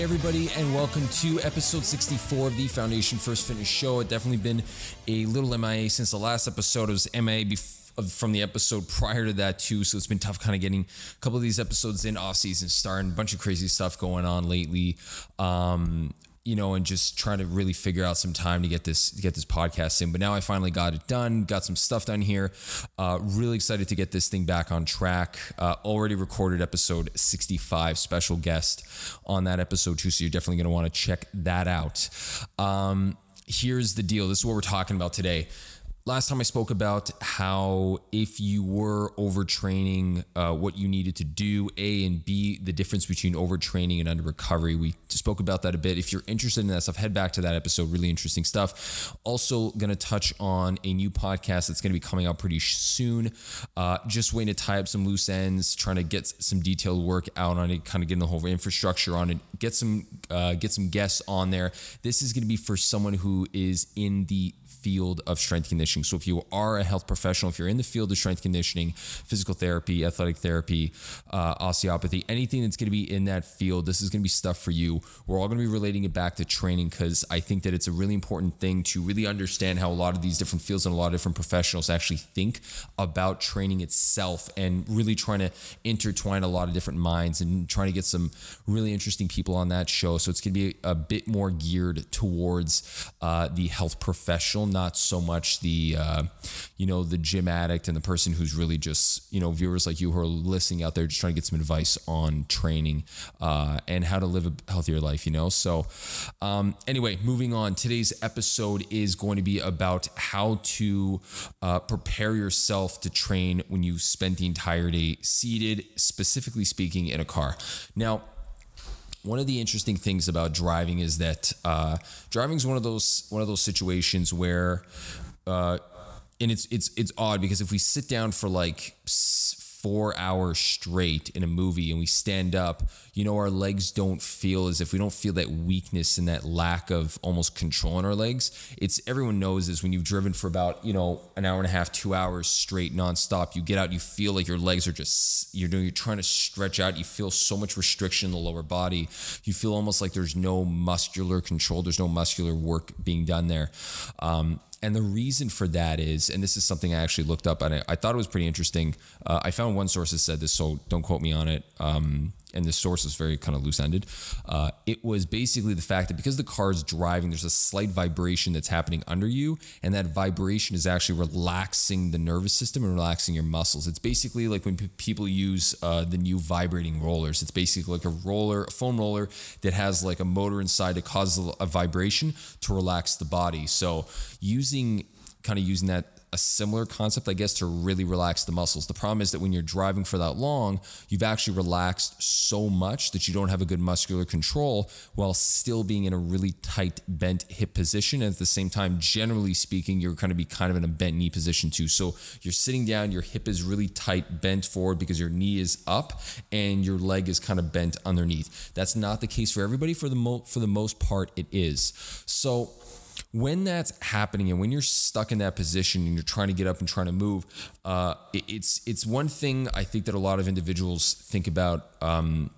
Hey, everybody, and welcome to episode 64 of the Foundation First Fitness Show. It definitely been a little MIA since the last episode. It was MIA from the episode prior to that too. So it's been tough kind of getting a couple of these episodes in off season starting, a bunch of crazy stuff going on lately. Um, you know, and just trying to really figure out some time to get this get this podcast in. But now I finally got it done, got some stuff done here. Uh, really excited to get this thing back on track. Uh, already recorded episode 65, special guest on that episode too. So you're definitely going to want to check that out. Um, here's the deal. This is what we're talking about today last time I spoke about how if you were overtraining, uh, what you needed to do, A and B, the difference between overtraining and under recovery. We spoke about that a bit. If you're interested in that stuff, head back to that episode. Really interesting stuff. Also, going to touch on a new podcast that's going to be coming out pretty soon. Uh, just waiting to tie up some loose ends, trying to get some detailed work out on it, kind of getting the whole infrastructure on it, get some uh, get some guests on there. This is going to be for someone who is in the field of strength conditioning. So if you are a health professional, if you're in the field of strength conditioning, physical therapy, athletic therapy, uh, osteopathy, anything that's going to be in that field, this is going to be stuff for you. We're all going to be relating it back to training because I think that it's a really important thing to really understand how a lot of these different fields and a lot of different professionals actually think about training itself and really trying to intertwine a lot of different minds and trying to get some really interesting people on that show. So it's going to be a bit more geared towards uh, the health professional not so much the uh, you know the gym addict and the person who's really just you know viewers like you who are listening out there just trying to get some advice on training uh, and how to live a healthier life you know? So um, anyway moving on. Today's episode is going to be about how to uh, prepare yourself to train when you spent the entire day seated specifically speaking in a car. Now one of the interesting things about driving is that uh, driving is one of those one of those situations where, uh, and it's it's it's odd because if we sit down for like four hours straight in a movie and we stand up, you know, our legs don't feel as if we don't feel that weakness and that lack of almost control in our legs. It's everyone knows is when you've driven for about, you know, an hour and a half, two hours straight nonstop, you get out, you feel like your legs are just, you're doing, you're trying to stretch out. You feel so much restriction in the lower body. You feel almost like there's no muscular control, there's no muscular work being done there. Um, and the reason for that is, and this is something I actually looked up and I, I thought it was pretty interesting. Uh, I found one source that said this, so don't quote me on it. Um, and the source is very kind of loose ended. Uh, it was basically the fact that because the car is driving, there's a slight vibration that's happening under you, and that vibration is actually relaxing the nervous system and relaxing your muscles. It's basically like when p- people use uh, the new vibrating rollers. It's basically like a roller, a foam roller that has like a motor inside that causes a vibration to relax the body. So using kind of using that a similar concept, I guess, to really relax the muscles. The problem is that when you're driving for that long, you've actually relaxed so much that you don't have a good muscular control while still being in a really tight bent hip position. And at the same time, generally speaking, you're going to be kind of in a bent knee position too. So you're sitting down, your hip is really tight, bent forward because your knee is up and your leg is kind of bent underneath. That's not the case for everybody. For the mo- for the most part, it is. So when that's happening and when you're stuck in that position and you're trying to get up and trying to move, uh, it's it's one thing I think that a lot of individuals think about. Um,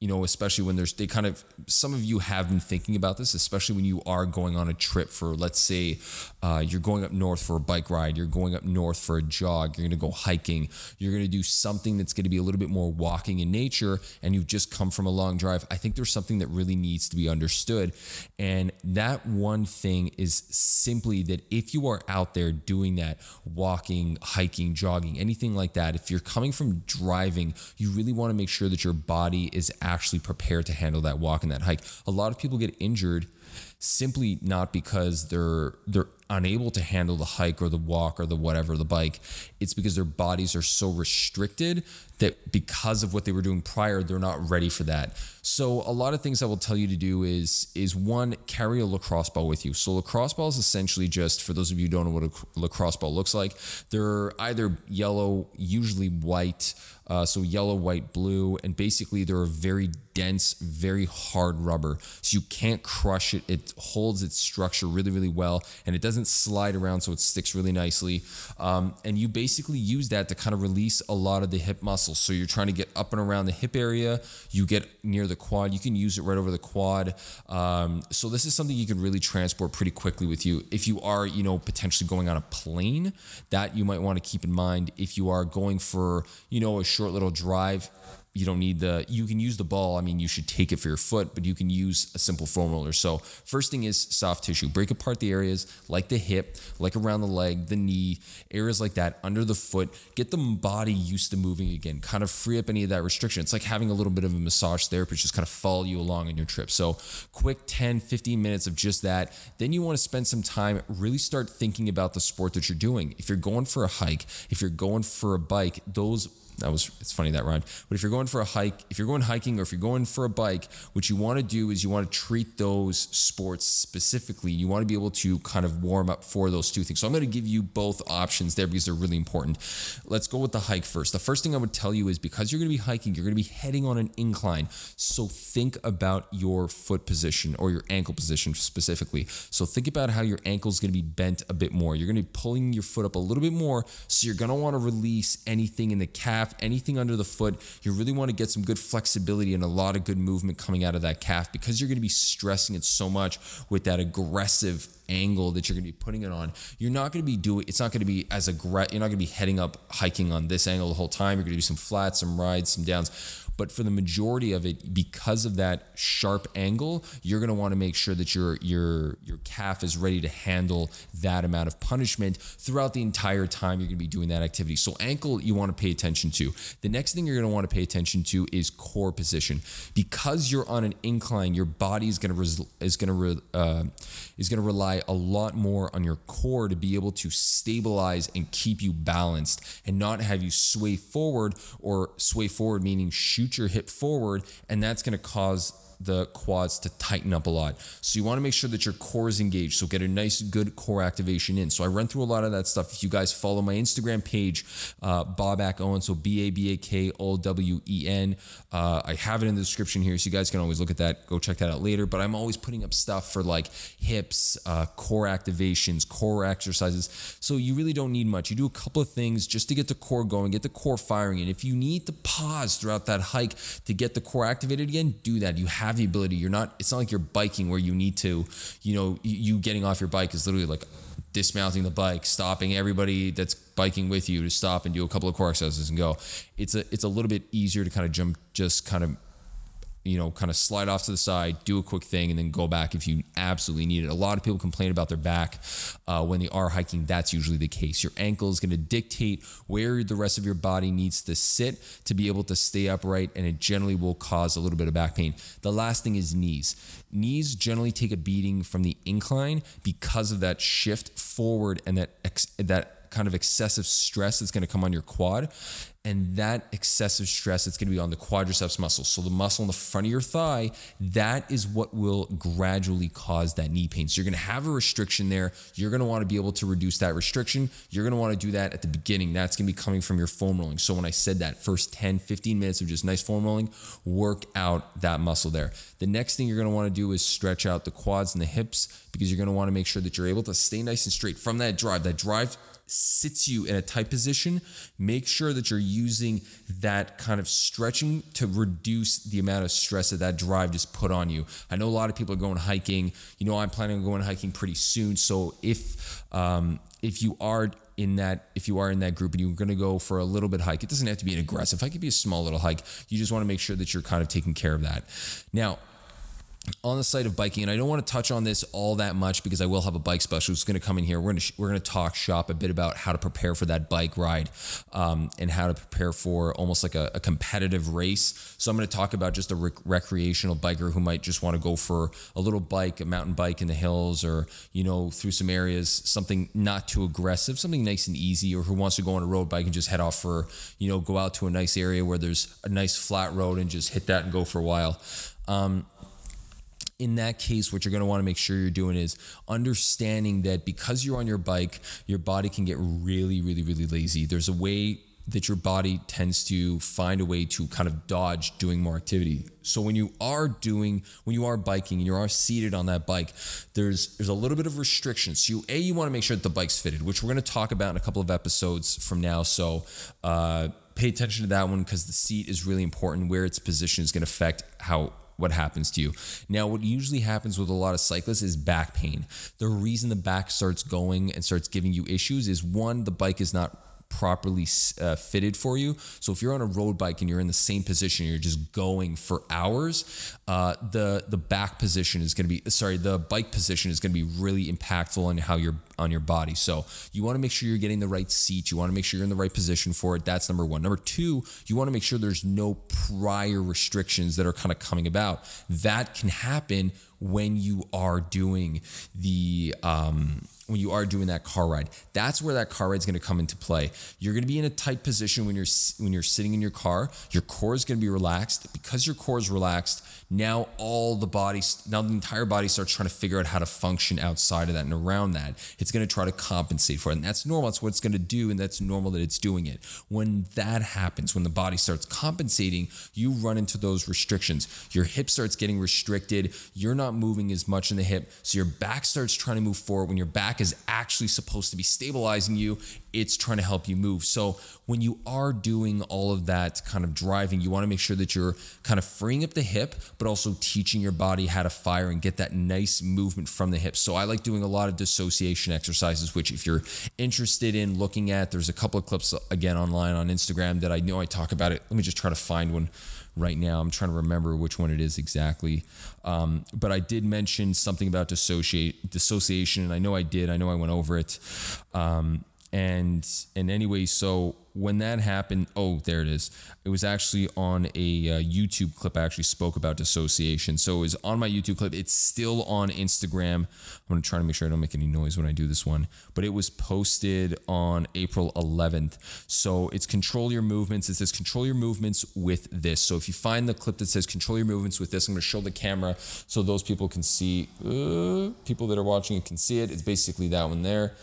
you know, especially when there's they kind of some of you have been thinking about this, especially when you are going on a trip for, let's say, uh, you're going up north for a bike ride, you're going up north for a jog, you're going to go hiking, you're going to do something that's going to be a little bit more walking in nature, and you've just come from a long drive. I think there's something that really needs to be understood, and that one thing is simply that if you are out there doing that, walking, hiking, jogging, anything like that, if you're coming from driving, you really want to make sure that your body is actually prepared to handle that walk and that hike. A lot of people get injured simply not because they're they're unable to handle the hike or the walk or the whatever the bike it's because their bodies are so restricted that because of what they were doing prior they're not ready for that so a lot of things i will tell you to do is is one carry a lacrosse ball with you so lacrosse ball is essentially just for those of you who don't know what a lacrosse ball looks like they're either yellow usually white uh, so yellow, white, blue, and basically they're a very dense, very hard rubber. So you can't crush it. It holds its structure really, really well, and it doesn't doesn't slide around, so it sticks really nicely. Um, and you basically use that to kind of release a lot of the hip muscles. So you're trying to get up and around the hip area. You get near the quad. You can use it right over the quad. Um, so this is something you can really transport pretty quickly with you. If you are, you know, potentially going on a plane, that you might want to keep in mind. If you are going for, you know, a short little drive, you don't need the you can use the ball i mean you should take it for your foot but you can use a simple foam roller. So first thing is soft tissue. Break apart the areas like the hip like around the leg the knee areas like that under the foot. Get the body used to moving again. Kind of free up any of that restriction. It's like having a little bit of a massage therapist just kind of follow you along on your trip. So quick 10 15 minutes of just that. Then you want to spend some time really start thinking about the sport that you're doing. If you're going for a hike if you're going for a bike those that was it's funny that rhymed. But if you're going for a hike, if you're going hiking or if you're going for a bike, what you want to do is you want to treat those sports specifically. You want to be able to kind of warm up for those two things. So I'm going to give you both options there because they're really important. Let's go with the hike first. The first thing I would tell you is because you're going to be hiking, you're going to be heading on an incline. So think about your foot position or your ankle position specifically. So think about how your ankle is going to be bent a bit more. You're going to be pulling your foot up a little bit more. So you're going to want to release anything in the calf calf, anything under the foot. You really want to get some good flexibility and a lot of good movement coming out of that calf because you're going to be stressing it so much with that aggressive angle that you're going to be putting it on. You're not going to be doing it's not going to be as aggressive. You're not going to be heading up hiking on this angle the whole time. You're going to do some flats, some rides, some downs but for the majority of it, because of that sharp angle, you're going to want to make sure that your your your calf is ready to handle that amount of punishment throughout the entire time you're going to be doing that activity. So ankle, you want to pay attention to. The next thing you're going to want to pay attention to is core position. Because you're on an incline, your body is going to res- is going to re- uh, is going to rely a lot more on your core to be able to stabilize and keep you balanced and not have you sway forward or sway forward meaning shoot shoot your hip forward, and that's going to cause the quads to tighten up a lot. So you want to make sure that your core is engaged. So get a nice, good core activation in. So I run through a lot of that stuff. If you guys follow my Instagram page, uh, Babak Owen, so B A B A K O W E N. Uh, I have it in the description here, so you guys can always look at that. Go check that out later. But I'm always putting up stuff for like hips, uh, core activations, core exercises. So you really don't need much. You do a couple of things just to get the core going, get the core firing. And if you need to pause throughout that hike to get the core activated again, do that. You have have the ability. You're not. It's not like you're biking where you need to. You know, you getting off your bike is literally like dismounting the bike, stopping everybody that's biking with you to stop and do a couple of core exercises and go. It's a it's a little bit easier to kind of jump, just kind of you know, kind of slide off to the side, do a quick thing, and then go back if you absolutely need it. A lot of people complain about their back uh, when they are hiking. That's usually the case. Your ankle is going to dictate where the rest of your body needs to sit to be able to stay upright, and it generally will cause a little bit of back pain. The last thing is knees. Knees generally take a beating from the incline because of that shift forward and that ex- that kind of excessive stress that's going to come on your quad and that excessive stress that's going to be on the quadriceps muscle so the muscle in the front of your thigh that is what will gradually cause that knee pain. So you're going to have a restriction there. You're going to want to be able to reduce that restriction. You're going to want to do that at the beginning. That's going to be coming from your foam rolling. So when i said that first 10 15 minutes of just nice foam rolling work out that muscle there. The next thing you're going to want to do is stretch out the quads and the hips because you're going to want to make sure that you're able to stay nice and straight from that drive. That drive sits you in a tight position, make sure that you're using that kind of stretching to reduce the amount of stress that that drive just put on you. I know a lot of people are going hiking. You know, I'm planning on going hiking pretty soon. So if um, if you are in that if you are in that group and you're going to go for a little bit hike, it doesn't have to be an aggressive hike. It could be a small little hike. You just want to make sure that you're kind of taking care of that. Now on the site of biking, and I don't want to touch on this all that much because I will have a bike special specialist going to come in here. We're going to we're going to talk shop a bit about how to prepare for that bike ride um, and how to prepare for almost like a, a, competitive race. So I'm going to talk about just a rec- recreational biker who might just want to go for a little bike, a mountain bike in the hills, or you know through some areas, something not too aggressive, something nice and easy, or who wants to go on a road bike and just head off for you know go out to a nice area where there's a nice flat road and just hit that and go for a while. Um, in that case, what you're going to want to make sure you're doing is understanding that because you're on your bike, your body can get really, really, really lazy. There's a way that your body tends to find a way to kind of dodge doing more activity. So when you are doing, when you are biking and you are seated on that bike, there's there's a little bit of restrictions. So you, a you want to make sure that the bike's fitted, which we're going to talk about in a couple of episodes from now. So. Uh, pay attention to that one because the seat is really important. Where its position is going to affect how what happens to you. Now, what usually happens with a lot of cyclists is back pain. The reason the back starts going and starts giving you issues is one, the bike is not properly uh, fitted for you. So if you're on a road bike and you're in the same position, you're just going for hours. Uh, the the back position is going to be sorry, the bike position is going to be really impactful on how you're on your body. So you want to make sure you're getting the right seat. You want to make sure you're in the right position for it. That's number one. Number two, you want to make sure there's no prior restrictions that are kind of coming about. That can happen when you are doing the um, when you are doing that car ride. That's where that car ride is going to come into play. You're going to be in a tight position when you're when you're sitting in your car. Your core is going to be relaxed because your core is relaxed. Now all the body, now the entire body starts trying to figure out how to function outside of that and around that. It's going to try to compensate for it, and that's normal. That's what it's going to do, and that's normal that it's doing it. When that happens, when the body starts compensating, you run into those restrictions. Your hip starts getting restricted. You're not moving as much in the hip, so your back starts trying to move forward. When your back is actually supposed to be stabilizing you, it's trying to help you move. So when you are doing all of that kind of driving, you want to make sure that you're kind of freeing up the hip, but also teaching your body how to fire and get that nice movement from the hip. So I like doing a lot of dissociation exercises, which if you're interested in looking at, there's a couple of clips again online on Instagram that I know I talk about it. Let me just try to find one right now. I'm trying to remember which one it is exactly. Um, but I did mention something about dissociate dissociation, and I know I did. I know I went over it. Um, and and anyway, so when that happened, oh, there it is. It was actually on a uh, YouTube clip. I actually spoke about dissociation. So it was on my YouTube clip. It's still on Instagram. I'm to try to make sure I don't make any noise when I do this one. But it was posted on April 11th. So it's control your movements. It says control your movements with this. So if you find the clip that says control your movements with this, I'm to show the camera so those people can see, uh, people that are watching it can see it. It's basically that one there.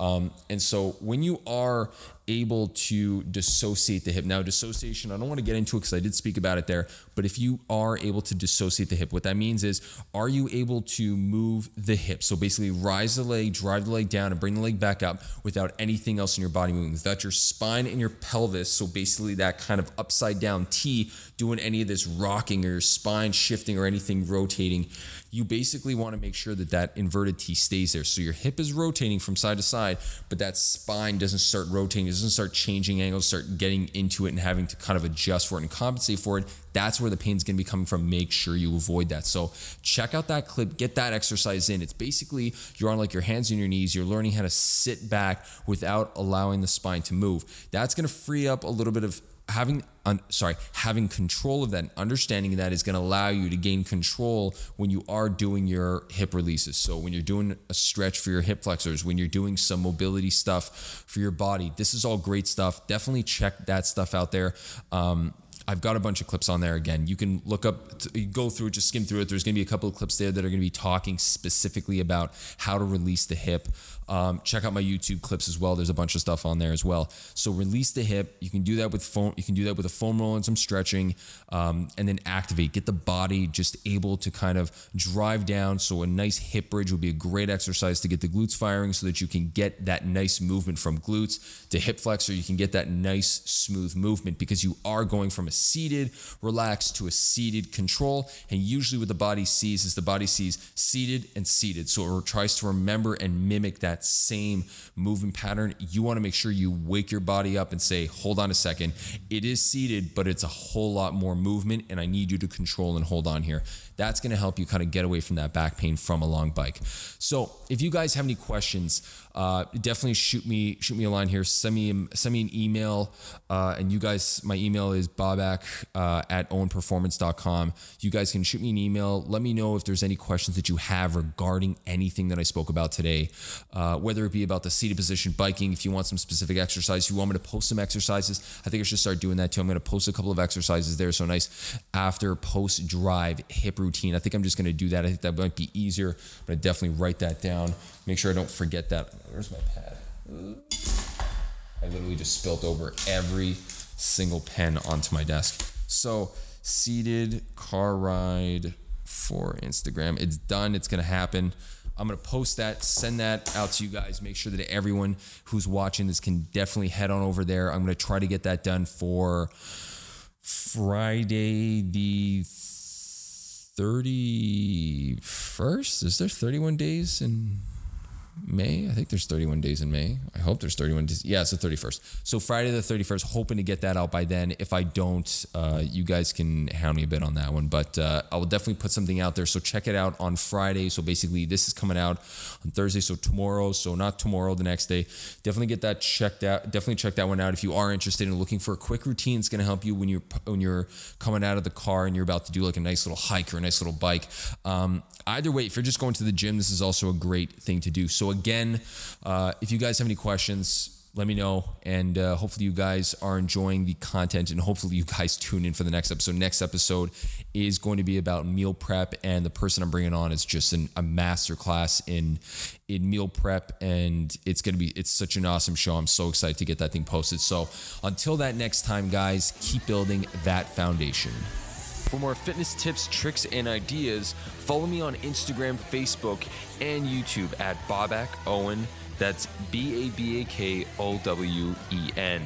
Um, and so when you are able to dissociate the hip, now dissociation, I don't want to get into it because I did speak about it there, but if you are able to dissociate the hip, what that means is, are you able to move the hip? So basically, rise the leg, drive the leg down, and bring the leg back up without anything else in your body moving, without your spine and your pelvis. So basically, that kind of upside down T doing any of this rocking or your spine shifting or anything rotating you basically want to make sure that that inverted T stays there. So your hip is rotating from side to side, but that spine doesn't start rotating, doesn't start changing angles, start getting into it and having to kind of adjust for it and compensate for it. That's where the pain's going to be coming from. Make sure you avoid that. So check out that clip, get that exercise in. It's basically you're on like your hands and your knees, you're learning how to sit back without allowing the spine to move. That's going to free up a little bit of having un, sorry having control of that understanding that is going to allow you to gain control when you are doing your hip releases. So when you're doing a stretch for your hip flexors when you're doing some mobility stuff for your body this is all great stuff. Definitely check that stuff out there. Um, I've got a bunch of clips on there again. You can look up, go through just skim through it. There's going to be a couple of clips there that are going to be talking specifically about how to release the hip. Um, check out my YouTube clips as well. There's a bunch of stuff on there as well. So release the hip. You can do that with foam. You can do that with a foam roll and some stretching, um, and then activate. Get the body just able to kind of drive down. So a nice hip bridge would be a great exercise to get the glutes firing, so that you can get that nice movement from glutes to hip flexor. You can get that nice smooth movement because you are going from a seated relaxed to a seated control. And usually, what the body sees is the body sees seated and seated. So it tries to remember and mimic that same movement pattern, you want to make sure you wake your body up and say, hold on a second. It is seated, but it's a whole lot more movement, and I need you to control and hold on here. That's going to help you kind of get away from that back pain from a long bike. So, if you guys have any questions, uh, definitely shoot me shoot me a line here. Send me send me an email, uh, and you guys, my email is babak uh, at ownperformance.com. You guys can shoot me an email. Let me know if there's any questions that you have regarding anything that I spoke about today, uh, whether it be about the seated position biking. If you want some specific exercses, you want me to post some exercises. I think I should start doing that too. I'm going to post a couple of exercises there. So nice after post drive hip routine. I think I'm just going to do that. I think that might be easier, but I definitely write that down. Make sure I don't forget that. Where's my pad? I literally just spilt over every single pen onto my desk. So, seated car ride for Instagram. It's done. It's going to happen. I'm going to post that, send that out to you guys. Make sure that everyone who's watching this can definitely head on over there. I'm going to try to get that done for Friday the 31st. Is there 31 days in May. I think there's 31 days in May. I hope there's 31 days. Yeah, it's the 31st. So Friday the 31st, hoping to get that out by then. If I don't, uh, you guys can hound me a bit on that one. But uh, I will definitely put something out there. So check it out on Friday. So basically, this is coming out on Thursday. So tomorrow. So not tomorrow, the next day. Definitely get that checked out. Definitely check that one out if you are interested in looking for a quick routine. It's going to help you when you're when you're coming out of the car and you're about to do like a nice little hike or a nice little bike. Um, either way, if you're just going to the gym, this is also a great thing to do. So again, uh, if you guys have any questions, let me know. And uh, hopefully, you guys are enjoying the content, and hopefully, you guys tune in for the next episode. Next episode is going to be about meal prep, and the person I'm bringing on is just an, a master class in in meal prep, and it's gonna be it's such an awesome show. I'm so excited to get that thing posted. So until that next time, guys, keep building that foundation. For more fitness tips, tricks, and ideas, follow me on Instagram, Facebook, and YouTube at Babak Owen. That's B A B A K O W E N.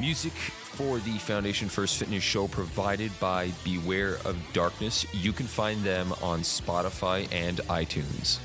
Music for the Foundation First Fitness Show provided by Beware of Darkness. You can find them on Spotify and iTunes.